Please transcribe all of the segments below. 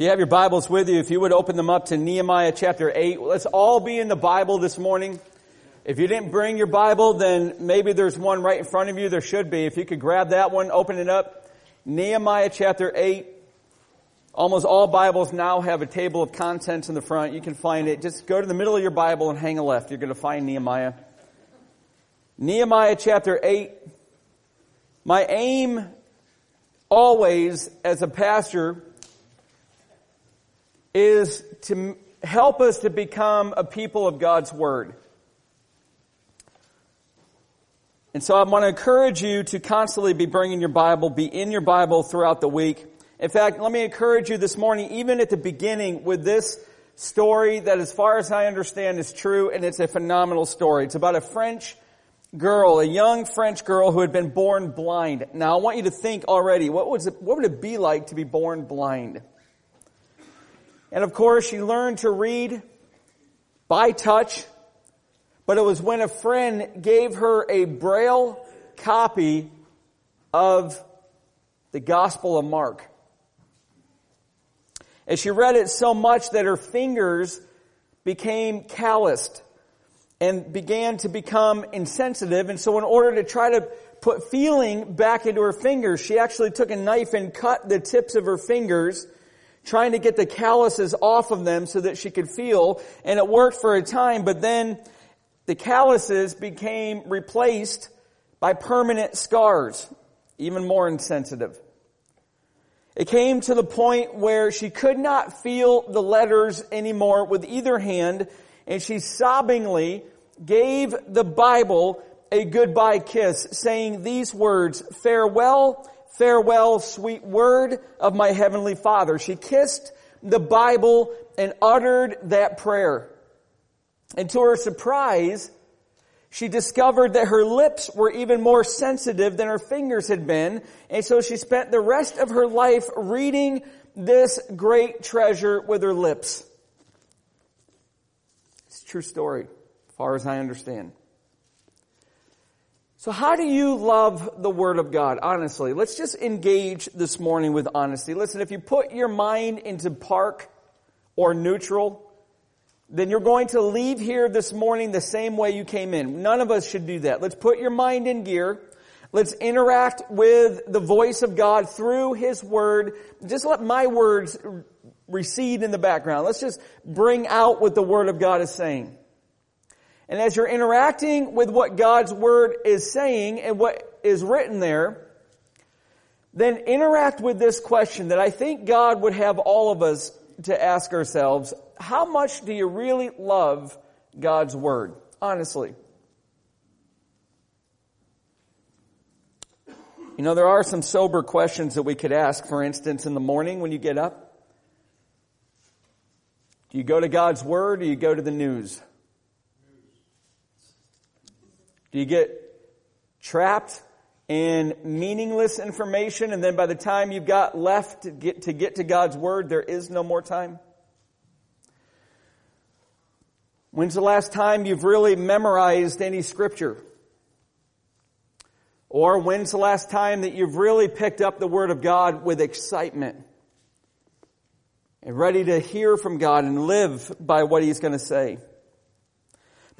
If you have your Bibles with you, if you would open them up to Nehemiah chapter 8. Let's all be in the Bible this morning. If you didn't bring your Bible, then maybe there's one right in front of you. There should be. If you could grab that one, open it up. Nehemiah chapter 8. Almost all Bibles now have a table of contents in the front. You can find it. Just go to the middle of your Bible and hang a left. You're going to find Nehemiah. Nehemiah chapter 8. My aim always as a pastor is to help us to become a people of God's Word. And so I want to encourage you to constantly be bringing your Bible, be in your Bible throughout the week. In fact, let me encourage you this morning, even at the beginning, with this story that as far as I understand is true, and it's a phenomenal story. It's about a French girl, a young French girl who had been born blind. Now I want you to think already, what, was it, what would it be like to be born blind? And of course, she learned to read by touch, but it was when a friend gave her a braille copy of the Gospel of Mark. And she read it so much that her fingers became calloused and began to become insensitive. And so in order to try to put feeling back into her fingers, she actually took a knife and cut the tips of her fingers trying to get the calluses off of them so that she could feel. And it worked for a time, but then the calluses became replaced by permanent scars, even more insensitive. It came to the point where she could not feel the letters anymore with either hand, and she sobbingly gave the Bible a goodbye kiss, saying these words, farewell, Farewell, sweet word of my heavenly Father. She kissed the Bible and uttered that prayer. And to her surprise, she discovered that her lips were even more sensitive than her fingers had been. And so she spent the rest of her life reading this great treasure with her lips. It's a true story, as far as I understand. So how do you love the Word of God? Honestly, let's just engage this morning with honesty. Listen, if you put your mind into park or neutral, then you're going to leave here this morning the same way you came in. None of us should do that. Let's put your mind in gear. Let's interact with the voice of God through His Word. Just let my words recede in the background. Let's just bring out what the Word of God is saying. And as you're interacting with what God's Word is saying and what is written there, then interact with this question that I think God would have all of us to ask ourselves. How much do you really love God's Word? Honestly. You know, there are some sober questions that we could ask, for instance, in the morning when you get up. Do you go to God's Word or do you go to the news? Do you get trapped in meaningless information and then by the time you've got left to get to, get to God's Word, there is no more time? When's the last time you've really memorized any scripture? Or when's the last time that you've really picked up the Word of God with excitement? And ready to hear from God and live by what He's going to say.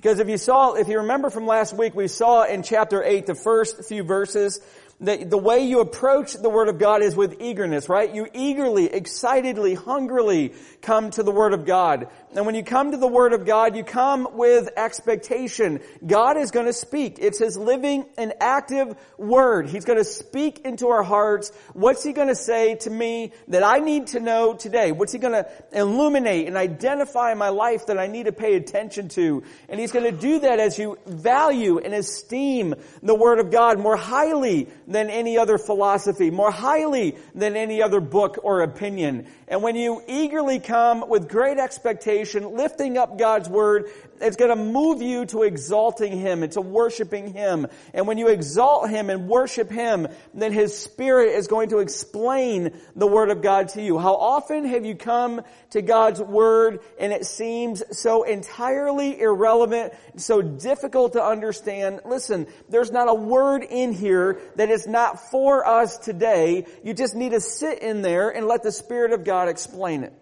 Because if you saw, if you remember from last week, we saw in chapter 8, the first few verses, the, the way you approach the Word of God is with eagerness, right? You eagerly, excitedly, hungrily come to the Word of God. And when you come to the Word of God, you come with expectation. God is going to speak. It's His living and active Word. He's going to speak into our hearts. What's He going to say to me that I need to know today? What's He going to illuminate and identify in my life that I need to pay attention to? And He's going to do that as you value and esteem the Word of God more highly than any other philosophy, more highly than any other book or opinion. And when you eagerly come with great expectation, lifting up God's Word, it's going to move you to exalting Him and to worshiping Him. And when you exalt Him and worship Him, then His Spirit is going to explain the Word of God to you. How often have you come to God's Word and it seems so entirely irrelevant, so difficult to understand? Listen, there's not a word in here that is not for us today. You just need to sit in there and let the Spirit of God explain it.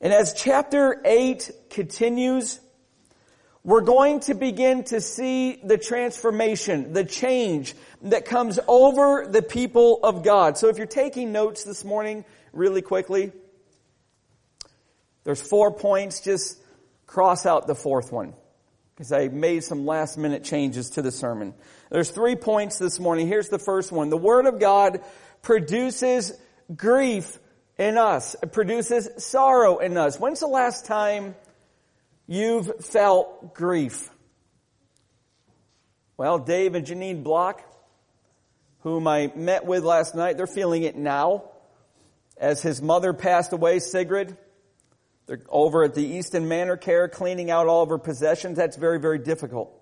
And as chapter 8 continues, we're going to begin to see the transformation, the change that comes over the people of God. So if you're taking notes this morning, really quickly, there's four points. Just cross out the fourth one because I made some last minute changes to the sermon. There's three points this morning. Here's the first one. The Word of God produces grief in us. It produces sorrow in us. When's the last time you've felt grief? Well, Dave and Janine Block, whom I met with last night, they're feeling it now. As his mother passed away, Sigrid, they're over at the Easton Manor Care cleaning out all of her possessions. That's very, very difficult.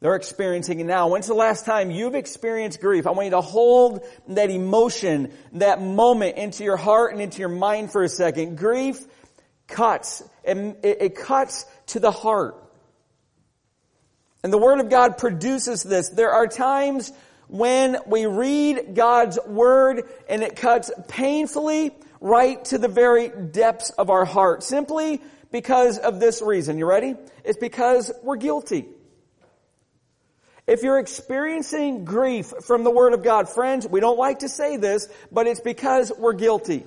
They're experiencing it now. When's the last time you've experienced grief? I want you to hold that emotion, that moment into your heart and into your mind for a second. Grief cuts. It, it cuts to the heart. And the Word of God produces this. There are times when we read God's Word and it cuts painfully right to the very depths of our heart. Simply because of this reason. You ready? It's because we're guilty. If you're experiencing grief from the Word of God, friends, we don't like to say this, but it's because we're guilty.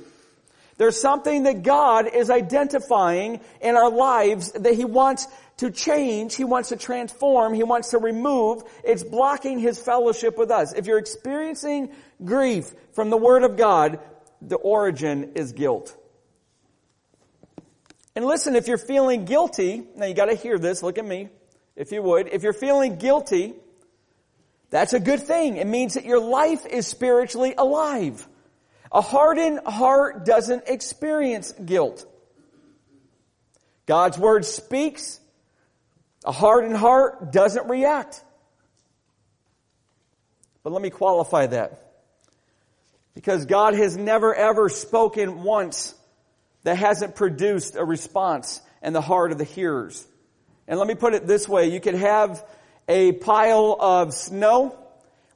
There's something that God is identifying in our lives that He wants to change, He wants to transform, He wants to remove. It's blocking His fellowship with us. If you're experiencing grief from the Word of God, the origin is guilt. And listen, if you're feeling guilty, now you gotta hear this, look at me, if you would. If you're feeling guilty, that's a good thing. It means that your life is spiritually alive. A hardened heart doesn't experience guilt. God's word speaks. A hardened heart doesn't react. But let me qualify that. Because God has never ever spoken once that hasn't produced a response in the heart of the hearers. And let me put it this way. You could have a pile of snow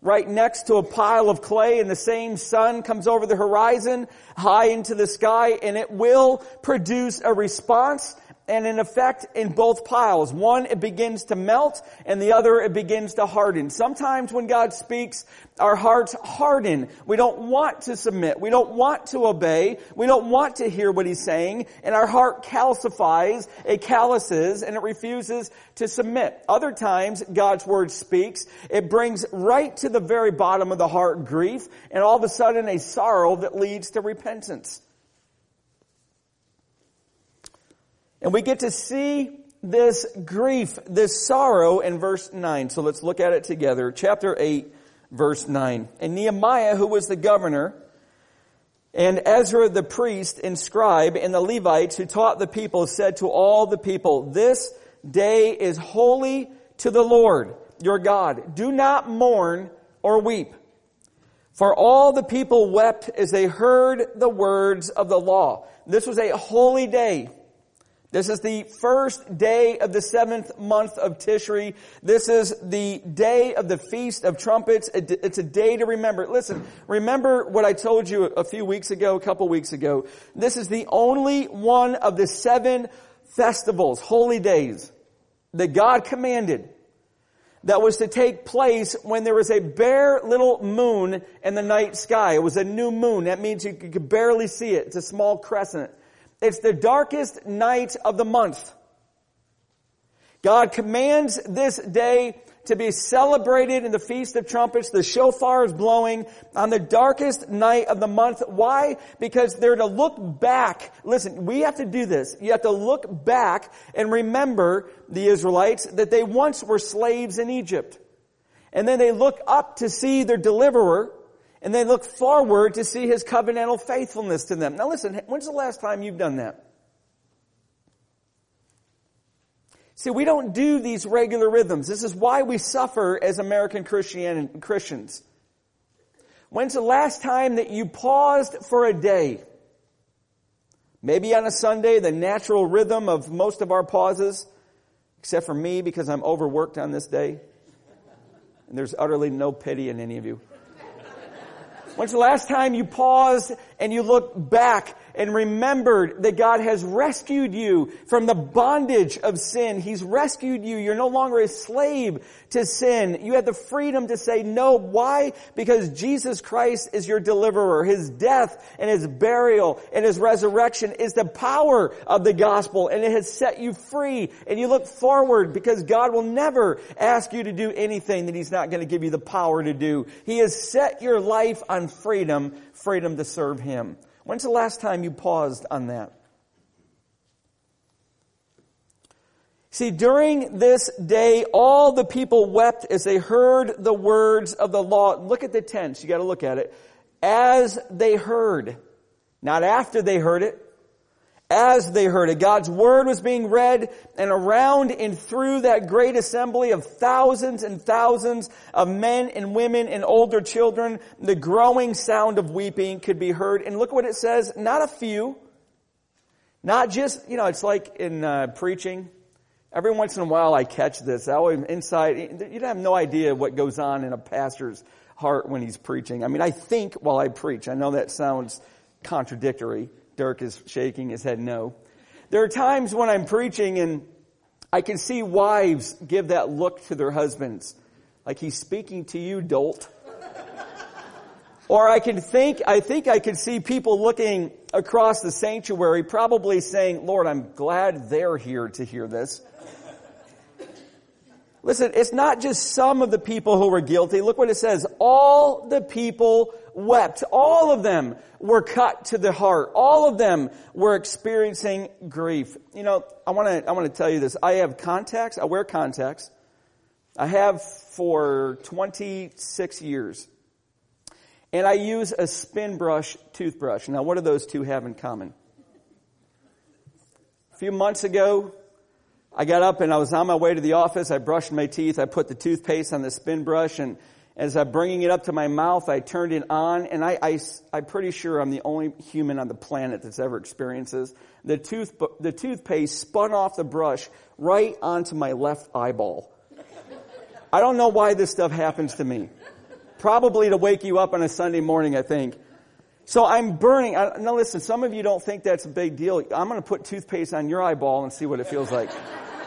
right next to a pile of clay and the same sun comes over the horizon high into the sky and it will produce a response and an effect in both piles. One, it begins to melt, and the other, it begins to harden. Sometimes when God speaks, our hearts harden. We don't want to submit. We don't want to obey. We don't want to hear what He's saying, and our heart calcifies, it calluses, and it refuses to submit. Other times, God's Word speaks. It brings right to the very bottom of the heart grief, and all of a sudden a sorrow that leads to repentance. And we get to see this grief, this sorrow in verse 9. So let's look at it together. Chapter 8, verse 9. And Nehemiah, who was the governor, and Ezra the priest and scribe and the Levites who taught the people said to all the people, This day is holy to the Lord your God. Do not mourn or weep. For all the people wept as they heard the words of the law. This was a holy day. This is the first day of the seventh month of Tishri. This is the day of the Feast of Trumpets. It's a day to remember. Listen, remember what I told you a few weeks ago, a couple weeks ago. This is the only one of the seven festivals, holy days, that God commanded that was to take place when there was a bare little moon in the night sky. It was a new moon. That means you could barely see it. It's a small crescent. It's the darkest night of the month. God commands this day to be celebrated in the Feast of Trumpets. The shofar is blowing on the darkest night of the month. Why? Because they're to look back. Listen, we have to do this. You have to look back and remember the Israelites that they once were slaves in Egypt. And then they look up to see their deliverer and they look forward to see his covenantal faithfulness to them. Now listen, when's the last time you've done that? See, we don't do these regular rhythms. This is why we suffer as American Christian Christians. When's the last time that you paused for a day? Maybe on a Sunday, the natural rhythm of most of our pauses, except for me because I'm overworked on this day. And there's utterly no pity in any of you. When's the last time you paused and you looked back and remembered that God has rescued you from the bondage of sin. He's rescued you. You're no longer a slave to sin. You have the freedom to say no. Why? Because Jesus Christ is your deliverer. His death and his burial and his resurrection is the power of the gospel and it has set you free and you look forward because God will never ask you to do anything that he's not going to give you the power to do. He has set your life on freedom, freedom to serve him. When's the last time you paused on that? See, during this day, all the people wept as they heard the words of the law. Look at the tense. You gotta look at it. As they heard. Not after they heard it as they heard it. God's word was being read and around and through that great assembly of thousands and thousands of men and women and older children, the growing sound of weeping could be heard. And look what it says, not a few, not just, you know, it's like in uh, preaching. Every once in a while I catch this. I always inside, you have no idea what goes on in a pastor's heart when he's preaching. I mean, I think while I preach. I know that sounds contradictory. Dirk is shaking his head no. There are times when I'm preaching and I can see wives give that look to their husbands. Like he's speaking to you, dolt. or I can think, I think I can see people looking across the sanctuary probably saying, Lord, I'm glad they're here to hear this. Listen, it's not just some of the people who were guilty. Look what it says. All the people wept. All of them were cut to the heart. All of them were experiencing grief. You know, I want to, I want to tell you this. I have contacts. I wear contacts. I have for 26 years. And I use a spin brush toothbrush. Now, what do those two have in common? A few months ago, I got up and I was on my way to the office. I brushed my teeth. I put the toothpaste on the spin brush and as I'm bringing it up to my mouth, I turned it on, and I, I, I'm pretty sure I'm the only human on the planet that's ever experienced this. The, tooth, the toothpaste spun off the brush right onto my left eyeball. I don't know why this stuff happens to me. Probably to wake you up on a Sunday morning, I think. So I'm burning. now listen, some of you don't think that's a big deal. I'm going to put toothpaste on your eyeball and see what it feels like.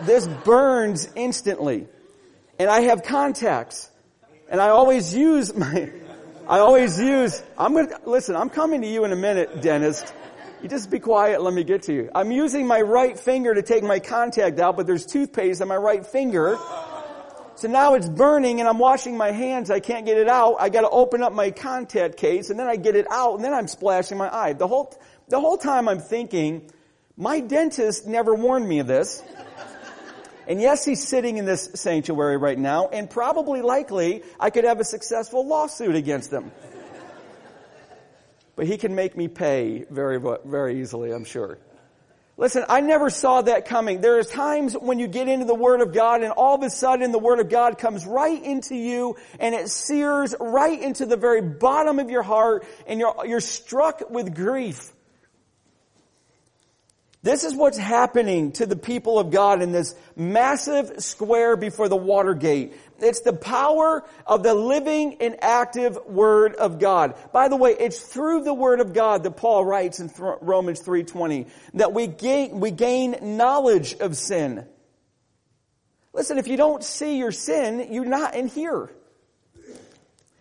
this burns instantly. And I have contacts. And I always use my, I always use, I'm gonna, listen, I'm coming to you in a minute, dentist. You just be quiet, let me get to you. I'm using my right finger to take my contact out, but there's toothpaste on my right finger. So now it's burning and I'm washing my hands. I can't get it out. I gotta open up my contact case and then I get it out and then I'm splashing my eye. The whole, the whole time I'm thinking, my dentist never warned me of this. And yes, he's sitting in this sanctuary right now, and probably likely I could have a successful lawsuit against him. but he can make me pay very, very easily, I'm sure. Listen, I never saw that coming. There are times when you get into the Word of God and all of a sudden the Word of God comes right into you and it sears right into the very bottom of your heart and you're, you're struck with grief. This is what's happening to the people of God in this massive square before the Watergate. It's the power of the living and active Word of God. By the way, it's through the Word of God that Paul writes in Romans 3.20 that we gain, we gain knowledge of sin. Listen, if you don't see your sin, you're not in here.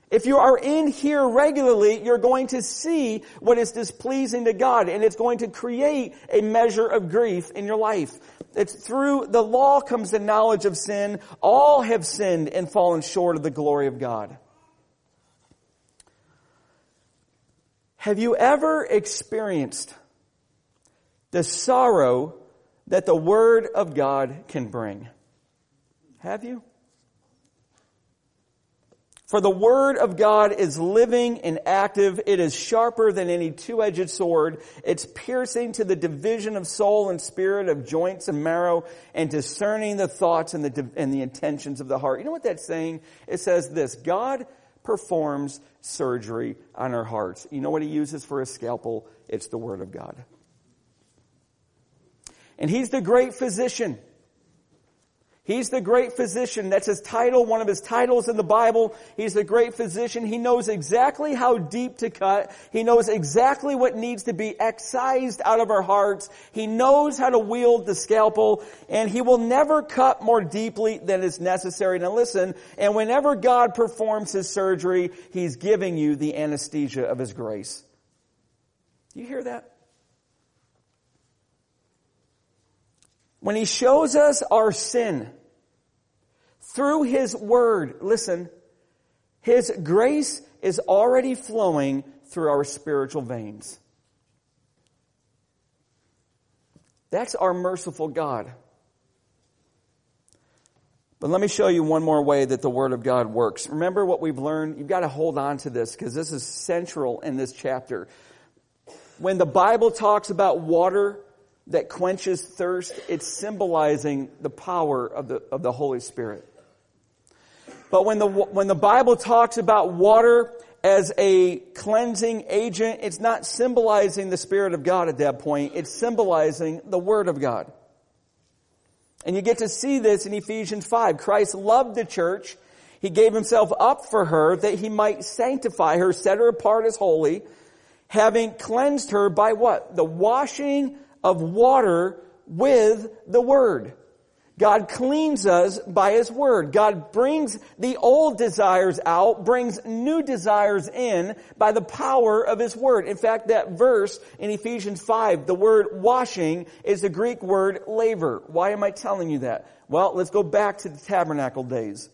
If you are in here regularly, you're going to see what is displeasing to God and it's going to create a measure of grief in your life. It's through the law comes the knowledge of sin. All have sinned and fallen short of the glory of God. Have you ever experienced the sorrow that the Word of God can bring? Have you? For the word of God is living and active. It is sharper than any two-edged sword. It's piercing to the division of soul and spirit, of joints and marrow, and discerning the thoughts and the, and the intentions of the heart. You know what that's saying? It says this, God performs surgery on our hearts. You know what he uses for a scalpel? It's the word of God. And he's the great physician. He's the great physician. That's his title, one of his titles in the Bible. He's the great physician. He knows exactly how deep to cut. He knows exactly what needs to be excised out of our hearts. He knows how to wield the scalpel and he will never cut more deeply than is necessary. Now listen, and whenever God performs his surgery, he's giving you the anesthesia of his grace. Do you hear that? When he shows us our sin through his word, listen, his grace is already flowing through our spiritual veins. That's our merciful God. But let me show you one more way that the Word of God works. Remember what we've learned? You've got to hold on to this because this is central in this chapter. When the Bible talks about water that quenches thirst, it's symbolizing the power of the, of the Holy Spirit. But when the, when the Bible talks about water as a cleansing agent, it's not symbolizing the Spirit of God at that point. It's symbolizing the Word of God. And you get to see this in Ephesians 5. Christ loved the church. He gave himself up for her that he might sanctify her, set her apart as holy, having cleansed her by what? The washing of water with the Word. God cleans us by His Word. God brings the old desires out, brings new desires in by the power of His Word. In fact, that verse in Ephesians 5, the word washing is the Greek word laver. Why am I telling you that? Well, let's go back to the tabernacle days.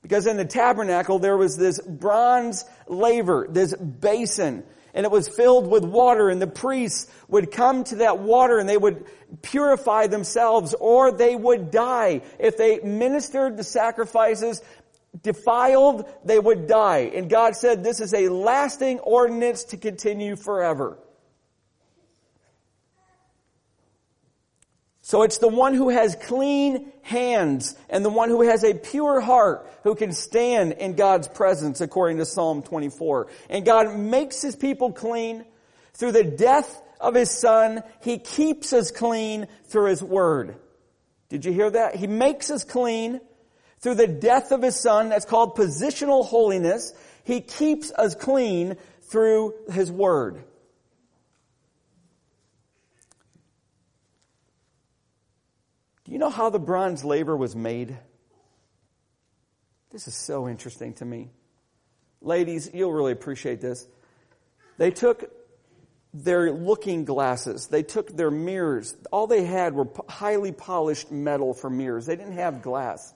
Because in the tabernacle there was this bronze laver, this basin and it was filled with water and the priests would come to that water and they would purify themselves or they would die. If they ministered the sacrifices defiled, they would die. And God said this is a lasting ordinance to continue forever. So it's the one who has clean hands and the one who has a pure heart who can stand in God's presence according to Psalm 24. And God makes his people clean through the death of his son. He keeps us clean through his word. Did you hear that? He makes us clean through the death of his son. That's called positional holiness. He keeps us clean through his word. Do you know how the bronze laver was made? This is so interesting to me. Ladies, you'll really appreciate this. They took their looking glasses, they took their mirrors. All they had were highly polished metal for mirrors. They didn't have glass.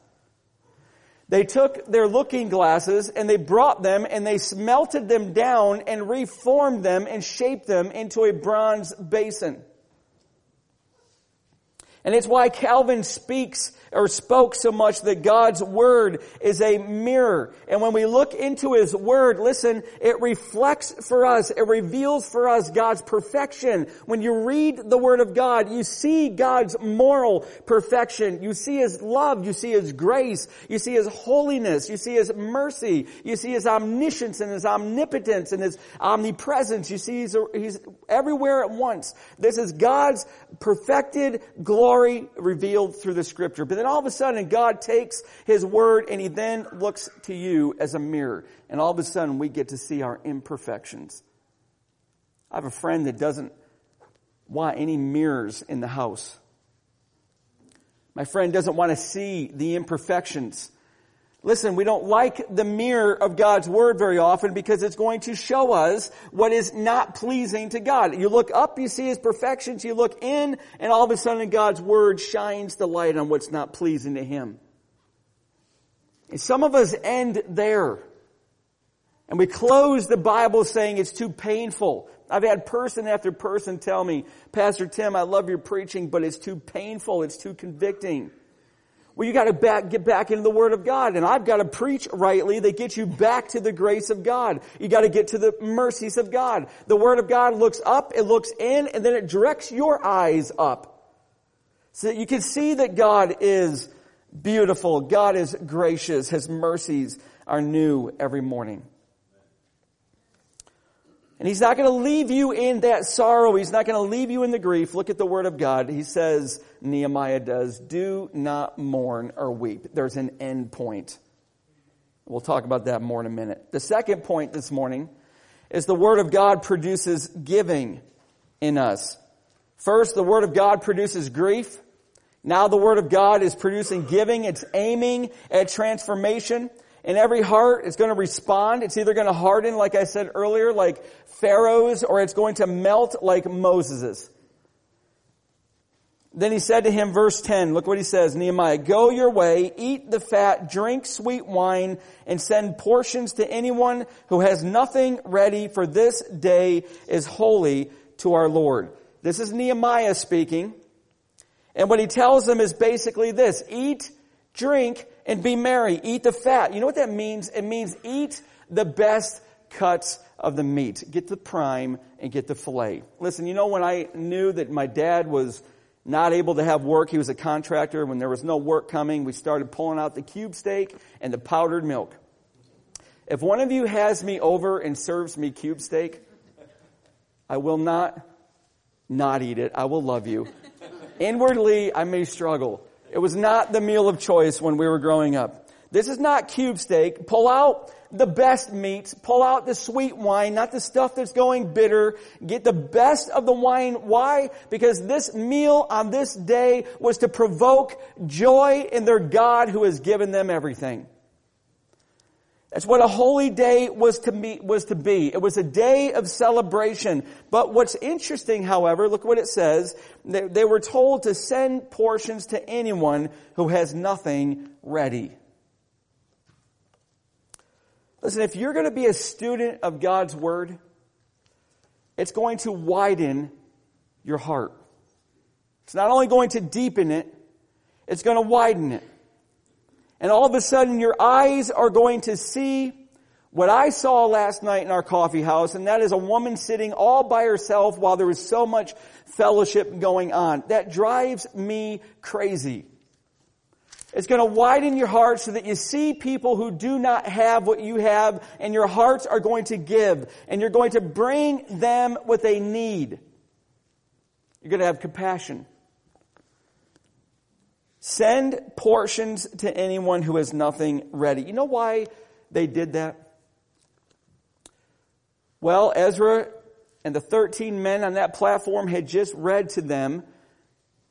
They took their looking glasses and they brought them and they smelted them down and reformed them and shaped them into a bronze basin. And it's why Calvin speaks or spoke so much that God's Word is a mirror. And when we look into His Word, listen, it reflects for us, it reveals for us God's perfection. When you read the Word of God, you see God's moral perfection. You see His love, you see His grace, you see His holiness, you see His mercy, you see His omniscience and His omnipotence and His omnipresence. You see He's, he's everywhere at once. This is God's perfected glory revealed through the Scripture. But then all of a sudden God takes His Word and He then looks to you as a mirror. And all of a sudden we get to see our imperfections. I have a friend that doesn't want any mirrors in the house. My friend doesn't want to see the imperfections Listen, we don't like the mirror of God's Word very often because it's going to show us what is not pleasing to God. You look up, you see His perfections, you look in, and all of a sudden God's Word shines the light on what's not pleasing to Him. And some of us end there. And we close the Bible saying it's too painful. I've had person after person tell me, Pastor Tim, I love your preaching, but it's too painful, it's too convicting. Well, you gotta back, get back into the Word of God, and I've gotta preach rightly that gets you back to the grace of God. You gotta get to the mercies of God. The Word of God looks up, it looks in, and then it directs your eyes up. So that you can see that God is beautiful, God is gracious, His mercies are new every morning. And he's not going to leave you in that sorrow. He's not going to leave you in the grief. Look at the word of God. He says, Nehemiah does, do not mourn or weep. There's an end point. We'll talk about that more in a minute. The second point this morning is the word of God produces giving in us. First, the word of God produces grief. Now the word of God is producing giving. It's aiming at transformation. In every heart, it's going to respond. It's either going to harden, like I said earlier, like Pharaoh's, or it's going to melt like Moses's. Then he said to him, verse 10, look what he says, Nehemiah, go your way, eat the fat, drink sweet wine, and send portions to anyone who has nothing ready, for this day is holy to our Lord. This is Nehemiah speaking. And what he tells them is basically this, eat, drink, and be merry. Eat the fat. You know what that means? It means eat the best cuts of the meat. Get the prime and get the filet. Listen, you know when I knew that my dad was not able to have work, he was a contractor. When there was no work coming, we started pulling out the cube steak and the powdered milk. If one of you has me over and serves me cube steak, I will not not eat it. I will love you. Inwardly, I may struggle. It was not the meal of choice when we were growing up. This is not cube steak. Pull out the best meats. Pull out the sweet wine, not the stuff that's going bitter. Get the best of the wine. Why? Because this meal on this day was to provoke joy in their God who has given them everything. That's what a holy day was to be, was to be. It was a day of celebration. But what's interesting, however, look what it says. They, they were told to send portions to anyone who has nothing ready. Listen, if you're going to be a student of God's Word, it's going to widen your heart. It's not only going to deepen it, it's going to widen it. And all of a sudden your eyes are going to see what I saw last night in our coffee house, and that is a woman sitting all by herself while there was so much fellowship going on. That drives me crazy. It's going to widen your heart so that you see people who do not have what you have and your hearts are going to give and you're going to bring them what they need. You're going to have compassion. Send portions to anyone who has nothing ready. You know why they did that? Well, Ezra and the 13 men on that platform had just read to them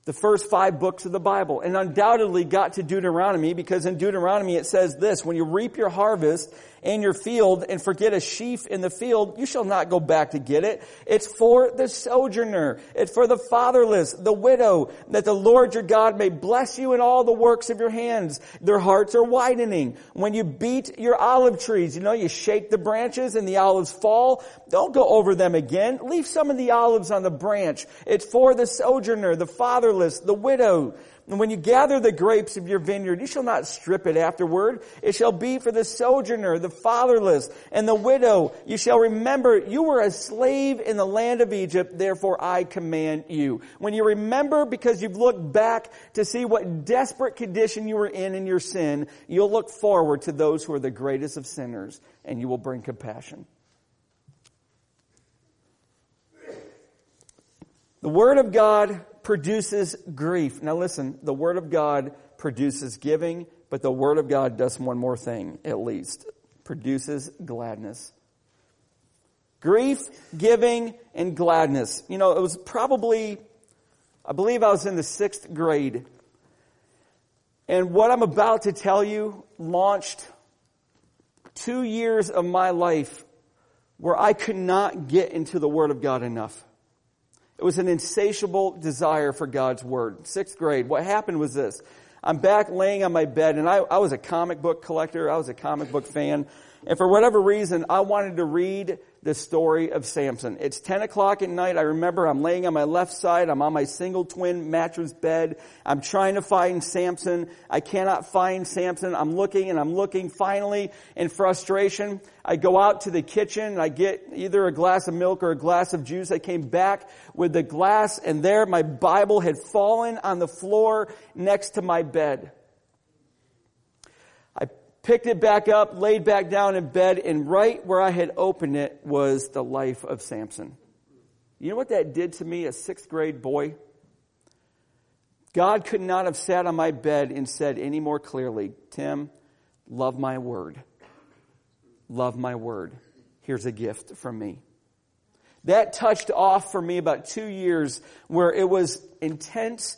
the first five books of the Bible and undoubtedly got to Deuteronomy because in Deuteronomy it says this, when you reap your harvest in your field and forget a sheaf in the field, you shall not go back to get it. It's for the sojourner. It's for the fatherless, the widow, that the Lord your God may bless you in all the works of your hands. Their hearts are widening. When you beat your olive trees, you know, you shake the branches and the olives fall. Don't go over them again. Leave some of the olives on the branch. It's for the sojourner, the fatherless, the widow, and when you gather the grapes of your vineyard, you shall not strip it afterward. It shall be for the sojourner, the fatherless, and the widow. You shall remember you were a slave in the land of Egypt, therefore I command you. When you remember because you've looked back to see what desperate condition you were in in your sin, you'll look forward to those who are the greatest of sinners, and you will bring compassion. The Word of God produces grief. Now listen, the Word of God produces giving, but the Word of God does one more thing, at least. Produces gladness. Grief, giving, and gladness. You know, it was probably, I believe I was in the sixth grade. And what I'm about to tell you launched two years of my life where I could not get into the Word of God enough. It was an insatiable desire for God's Word. Sixth grade, what happened was this. I'm back laying on my bed, and I, I was a comic book collector. I was a comic book fan. And for whatever reason, I wanted to read the story of Samson. It's 10 o'clock at night. I remember I'm laying on my left side. I'm on my single twin mattress bed. I'm trying to find Samson. I cannot find Samson. I'm looking and I'm looking. Finally, in frustration, I go out to the kitchen and I get either a glass of milk or a glass of juice. I came back with the glass and there my Bible had fallen on the floor next to my bed. Picked it back up, laid back down in bed, and right where I had opened it was the life of Samson. You know what that did to me, a sixth grade boy? God could not have sat on my bed and said any more clearly, Tim, love my word. Love my word. Here's a gift from me. That touched off for me about two years where it was intense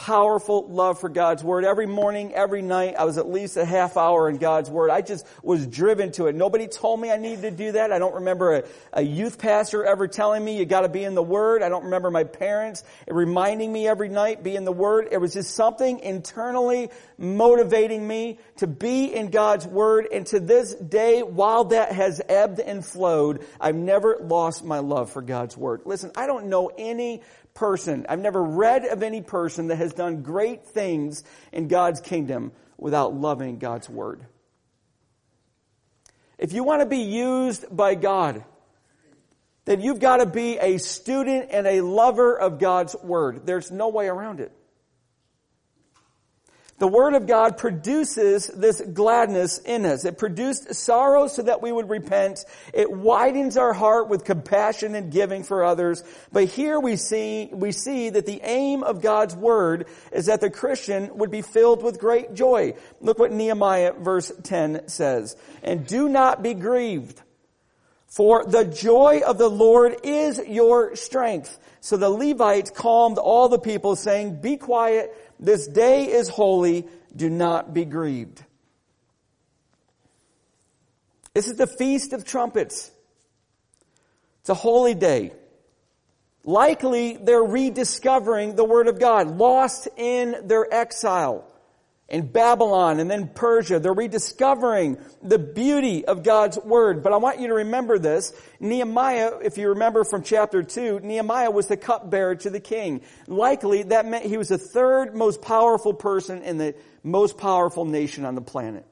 powerful love for God's Word. Every morning, every night, I was at least a half hour in God's Word. I just was driven to it. Nobody told me I needed to do that. I don't remember a, a youth pastor ever telling me you gotta be in the Word. I don't remember my parents reminding me every night, be in the Word. It was just something internally motivating me to be in God's Word. And to this day, while that has ebbed and flowed, I've never lost my love for God's Word. Listen, I don't know any person, I've never read of any person that has done great things in God's kingdom without loving God's word. If you want to be used by God, then you've got to be a student and a lover of God's word. There's no way around it. The Word of God produces this gladness in us. It produced sorrow so that we would repent. It widens our heart with compassion and giving for others. But here we see, we see that the aim of God's Word is that the Christian would be filled with great joy. Look what Nehemiah verse 10 says. And do not be grieved. For the joy of the Lord is your strength. So the Levites calmed all the people saying, be quiet, this day is holy. Do not be grieved. This is the Feast of Trumpets. It's a holy day. Likely they're rediscovering the Word of God, lost in their exile in Babylon and then Persia. They're rediscovering the beauty of God's Word. But I want you to remember this. Nehemiah, if you remember from chapter 2, Nehemiah was the cupbearer to the king. Likely that meant he was the third most powerful person in the most powerful nation on the planet.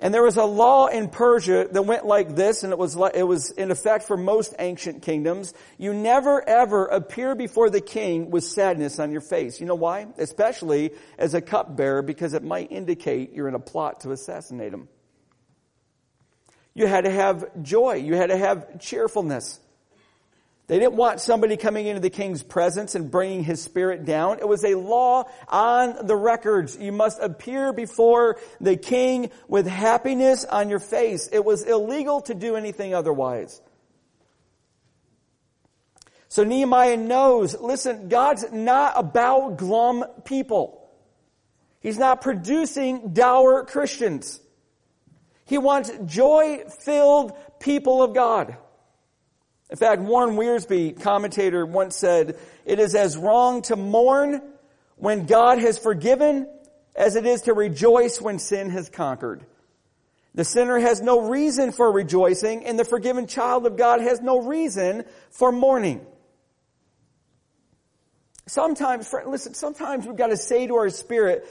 And there was a law in Persia that went like this, and it was, it was in effect for most ancient kingdoms. You never ever appear before the king with sadness on your face. You know why? Especially as a cupbearer, because it might indicate you're in a plot to assassinate him. You had to have joy. You had to have cheerfulness. They didn't want somebody coming into the king's presence and bringing his spirit down. It was a law on the records. You must appear before the king with happiness on your face. It was illegal to do anything otherwise. So Nehemiah knows, listen, God's not about glum people. He's not producing dour Christians. He wants joy-filled people of God. In fact, Warren Wiersbe, commentator, once said, it is as wrong to mourn when God has forgiven as it is to rejoice when sin has conquered. The sinner has no reason for rejoicing and the forgiven child of God has no reason for mourning. Sometimes, friend, listen, sometimes we've got to say to our spirit,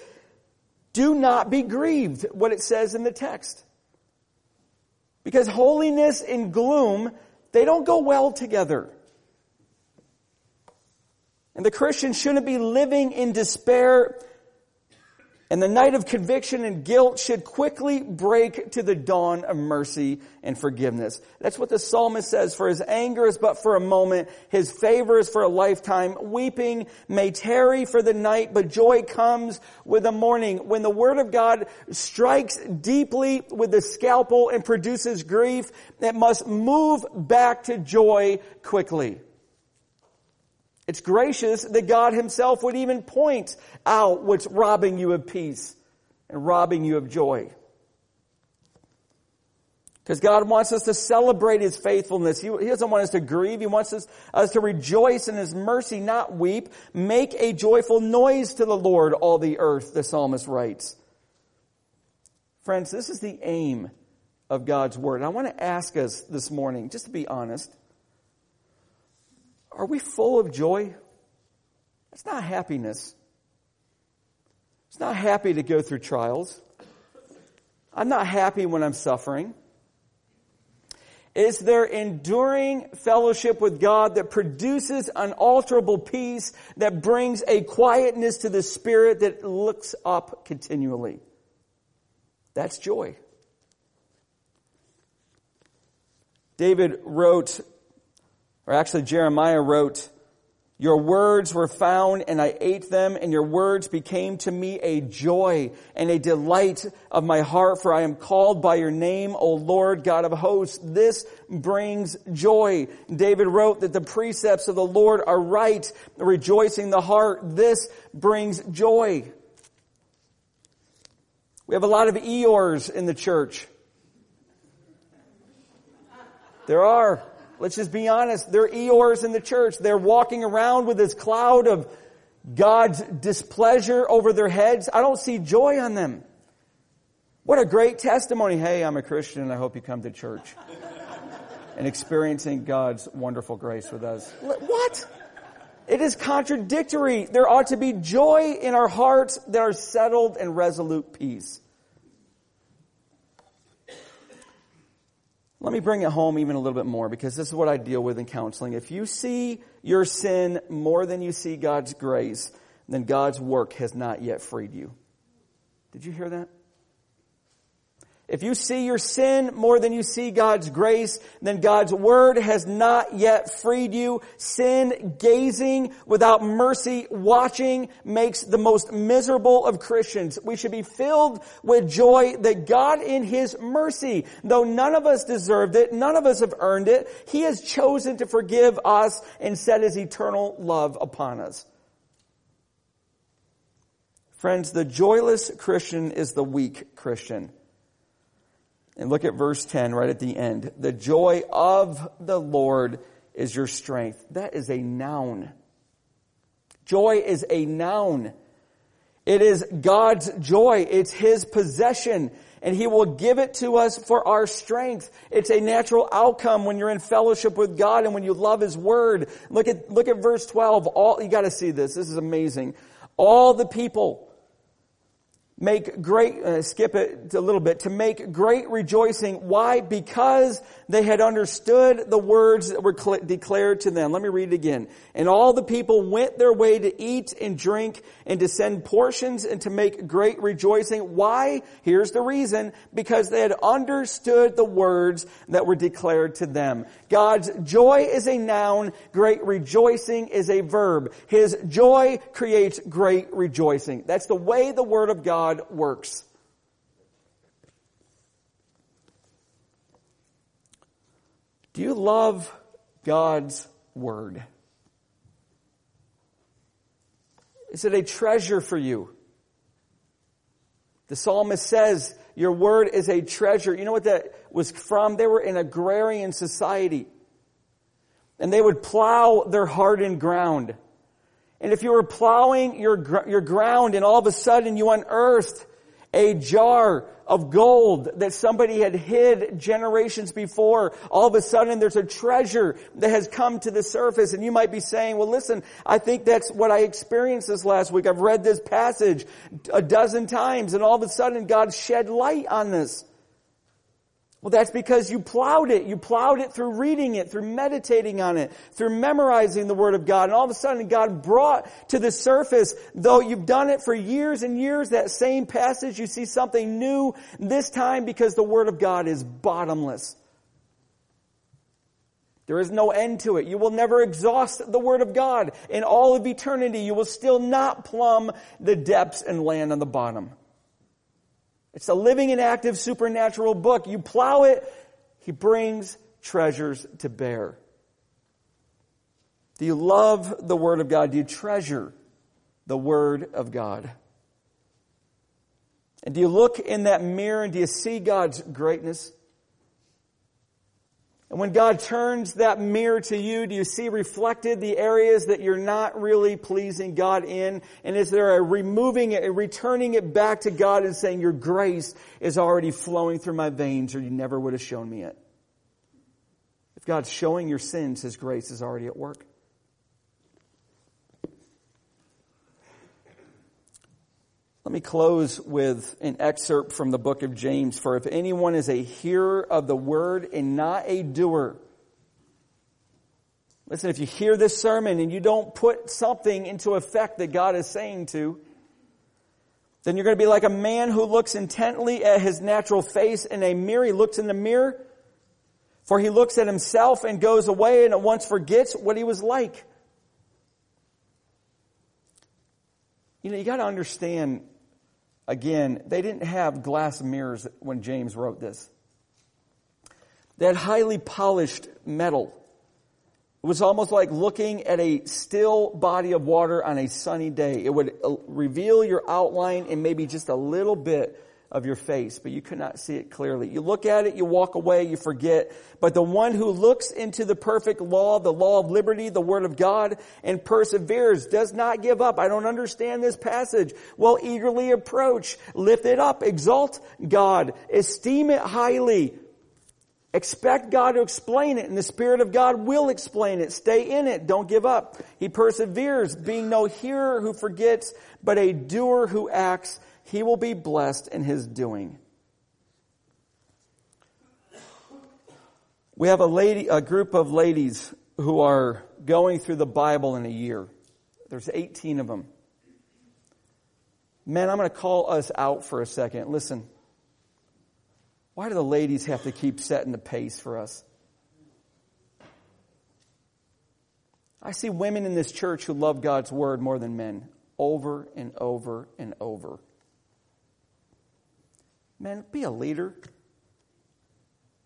do not be grieved, what it says in the text. Because holiness and gloom they don't go well together. And the Christian shouldn't be living in despair and the night of conviction and guilt should quickly break to the dawn of mercy and forgiveness. That's what the psalmist says. For his anger is but for a moment. His favor is for a lifetime. Weeping may tarry for the night, but joy comes with the morning. When the word of God strikes deeply with the scalpel and produces grief, it must move back to joy quickly. It's gracious that God himself would even point out what's robbing you of peace and robbing you of joy. Because God wants us to celebrate His faithfulness. He, he, doesn't want us to grieve. He wants us, us to rejoice in His mercy, not weep. Make a joyful noise to the Lord, all the earth, the psalmist writes. Friends, this is the aim of God's Word. And I want to ask us this morning, just to be honest, are we full of joy? It's not happiness. It's not happy to go through trials. I'm not happy when I'm suffering. Is there enduring fellowship with God that produces unalterable peace that brings a quietness to the spirit that looks up continually? That's joy. David wrote, or actually Jeremiah wrote, your words were found and I ate them and your words became to me a joy and a delight of my heart for I am called by your name, O Lord God of hosts. This brings joy. David wrote that the precepts of the Lord are right, rejoicing the heart. This brings joy. We have a lot of Eeyores in the church. There are. Let's just be honest. They're Eeyores in the church. They're walking around with this cloud of God's displeasure over their heads. I don't see joy on them. What a great testimony. Hey, I'm a Christian and I hope you come to church. and experiencing God's wonderful grace with us. What? It is contradictory. There ought to be joy in our hearts that are settled and resolute peace. Let me bring it home even a little bit more because this is what I deal with in counseling. If you see your sin more than you see God's grace, then God's work has not yet freed you. Did you hear that? If you see your sin more than you see God's grace, then God's word has not yet freed you. Sin gazing without mercy watching makes the most miserable of Christians. We should be filled with joy that God in His mercy, though none of us deserved it, none of us have earned it, He has chosen to forgive us and set His eternal love upon us. Friends, the joyless Christian is the weak Christian. And look at verse 10 right at the end. The joy of the Lord is your strength. That is a noun. Joy is a noun. It is God's joy. It's His possession. And He will give it to us for our strength. It's a natural outcome when you're in fellowship with God and when you love His Word. Look at, look at verse 12. All, you gotta see this. This is amazing. All the people make great, uh, skip it a little bit, to make great rejoicing. Why? Because they had understood the words that were cl- declared to them. Let me read it again. And all the people went their way to eat and drink and to send portions and to make great rejoicing. Why? Here's the reason. Because they had understood the words that were declared to them. God's joy is a noun. Great rejoicing is a verb. His joy creates great rejoicing. That's the way the Word of God works. Do you love God's Word? Is it a treasure for you? The psalmist says, Your Word is a treasure. You know what that was from? They were in agrarian society. And they would plow their hardened ground. And if you were plowing your, your ground and all of a sudden you unearthed a jar of gold that somebody had hid generations before. All of a sudden there's a treasure that has come to the surface and you might be saying, well listen, I think that's what I experienced this last week. I've read this passage a dozen times and all of a sudden God shed light on this. Well, that's because you plowed it. You plowed it through reading it, through meditating on it, through memorizing the Word of God. And all of a sudden God brought to the surface, though you've done it for years and years, that same passage, you see something new this time because the Word of God is bottomless. There is no end to it. You will never exhaust the Word of God. In all of eternity, you will still not plumb the depths and land on the bottom. It's a living and active supernatural book. You plow it, he brings treasures to bear. Do you love the Word of God? Do you treasure the Word of God? And do you look in that mirror and do you see God's greatness? And when God turns that mirror to you, do you see reflected the areas that you're not really pleasing God in? And is there a removing it, a returning it back to God and saying, your grace is already flowing through my veins or you never would have shown me it? If God's showing your sins, His grace is already at work. Let me close with an excerpt from the book of James. For if anyone is a hearer of the word and not a doer, listen, if you hear this sermon and you don't put something into effect that God is saying to, Then you're going to be like a man who looks intently at his natural face in a mirror. He looks in the mirror, for he looks at himself and goes away and at once forgets what he was like. You know, you got to understand, again, they didn't have glass mirrors when James wrote this. They had highly polished metal. It was almost like looking at a still body of water on a sunny day. It would uh, reveal your outline and maybe just a little bit of your face, but you could not see it clearly. You look at it, you walk away, you forget. But the one who looks into the perfect law, the law of liberty, the word of God, and perseveres, does not give up. I don't understand this passage. Well, eagerly approach, lift it up, exalt God, esteem it highly, Expect God to explain it, and the Spirit of God will explain it. Stay in it. Don't give up. He perseveres, being no hearer who forgets, but a doer who acts. He will be blessed in his doing. We have a lady, a group of ladies who are going through the Bible in a year. There's 18 of them. Men, I'm going to call us out for a second. Listen. Why do the ladies have to keep setting the pace for us? I see women in this church who love God's word more than men over and over and over. Men, be a leader.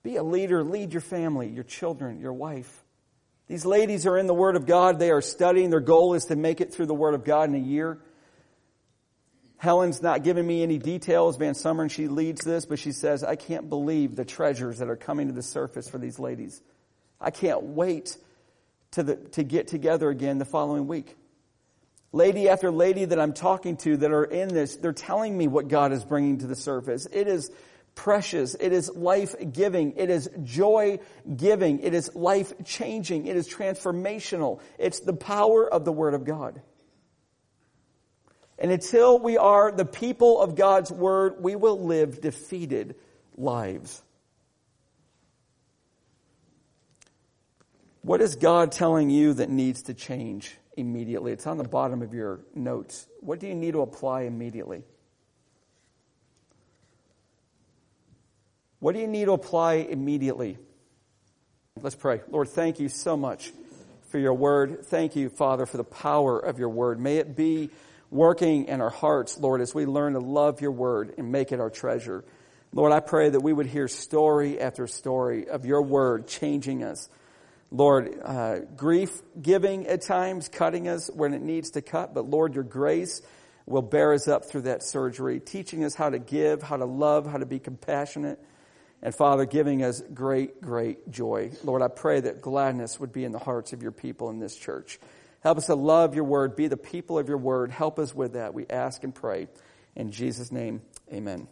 Be a leader. Lead your family, your children, your wife. These ladies are in the Word of God. They are studying. Their goal is to make it through the Word of God in a year. Helen's not giving me any details. Van Summer, she leads this, but she says, I can't believe the treasures that are coming to the surface for these ladies. I can't wait to, the, to get together again the following week. Lady after lady that I'm talking to that are in this, they're telling me what God is bringing to the surface. It is precious. It is life giving. It is joy giving. It is life changing. It is transformational. It's the power of the Word of God. And until we are the people of God's word, we will live defeated lives. What is God telling you that needs to change immediately? It's on the bottom of your notes. What do you need to apply immediately? What do you need to apply immediately? Let's pray. Lord, thank you so much for your word. Thank you, Father, for the power of your word. May it be working in our hearts, Lord, as we learn to love your word and make it our treasure. Lord, I pray that we would hear story after story of your word changing us. Lord, uh, grief giving at times, cutting us when it needs to cut, but Lord, your grace will bear us up through that surgery, teaching us how to give, how to love, how to be compassionate, and Father, giving us great, great joy. Lord, I pray that gladness would be in the hearts of your people in this church. Help us to love your word, be the people of your word. Help us with that. We ask and pray. In Jesus' name, amen.